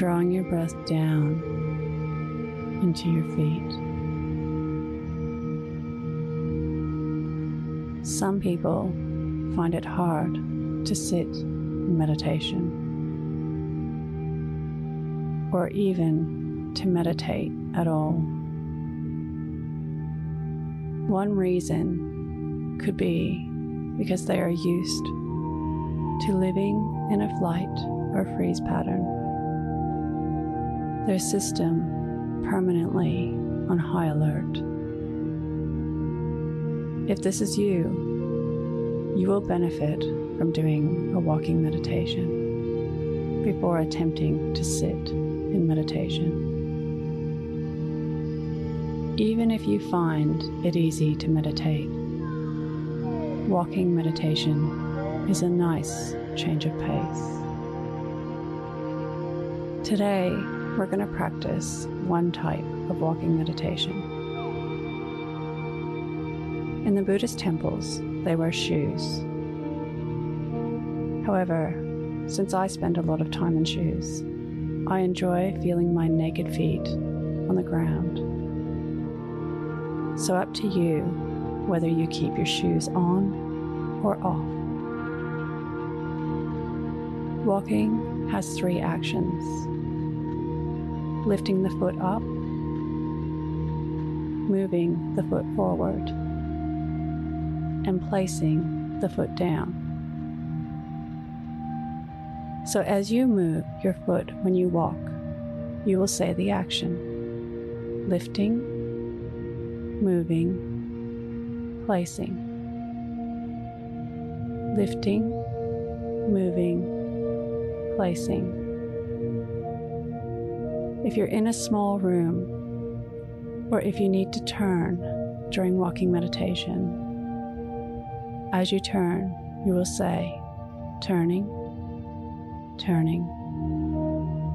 Drawing your breath down into your feet. Some people find it hard to sit in meditation or even to meditate at all. One reason could be because they are used to living in a flight or freeze pattern. Their system permanently on high alert. If this is you, you will benefit from doing a walking meditation before attempting to sit in meditation. Even if you find it easy to meditate, walking meditation is a nice change of pace. Today, we're going to practice one type of walking meditation. In the Buddhist temples, they wear shoes. However, since I spend a lot of time in shoes, I enjoy feeling my naked feet on the ground. So, up to you whether you keep your shoes on or off. Walking has three actions lifting the foot up, moving the foot forward, and placing the foot down. So, as you move your foot when you walk, you will say the action lifting, moving, placing. Lifting, moving, placing. If you're in a small room, or if you need to turn during walking meditation, as you turn, you will say, turning, turning,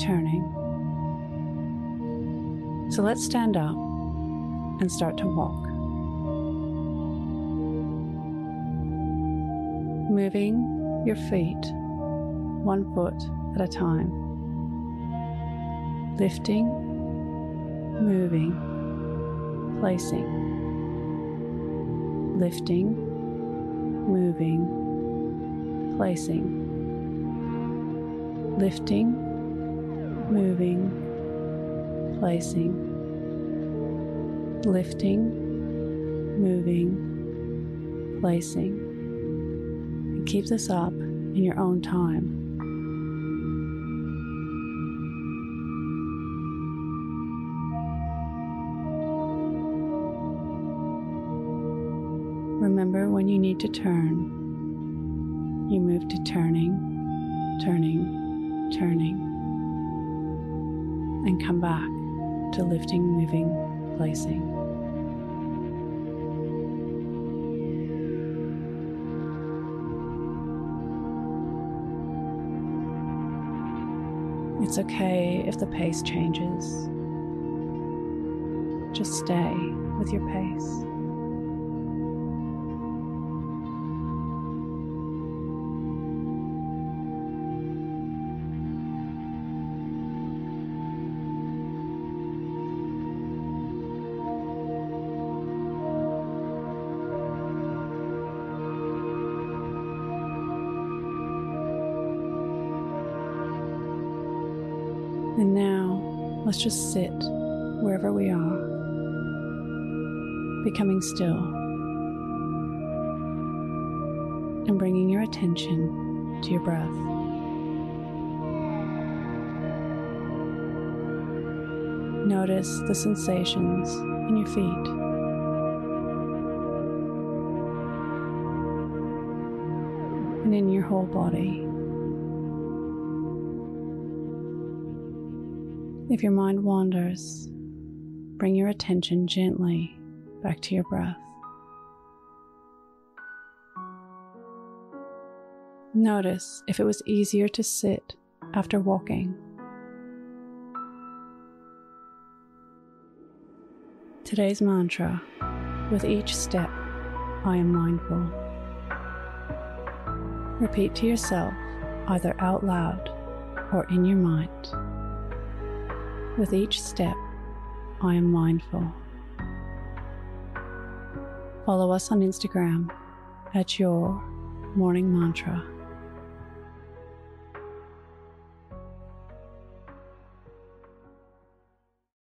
turning. So let's stand up and start to walk. Moving your feet one foot at a time. Lifting, moving, placing. Lifting, moving, placing. Lifting, moving, placing. Lifting, moving, placing. And keep this up in your own time. Remember when you need to turn, you move to turning, turning, turning, and come back to lifting, moving, placing. It's okay if the pace changes. Just stay with your pace. And now, let's just sit wherever we are, becoming still and bringing your attention to your breath. Notice the sensations in your feet. and in your whole body. If your mind wanders, bring your attention gently back to your breath. Notice if it was easier to sit after walking. Today's mantra with each step, I am mindful. Repeat to yourself, either out loud or in your mind. With each step, I am mindful. Follow us on Instagram at your morning mantra.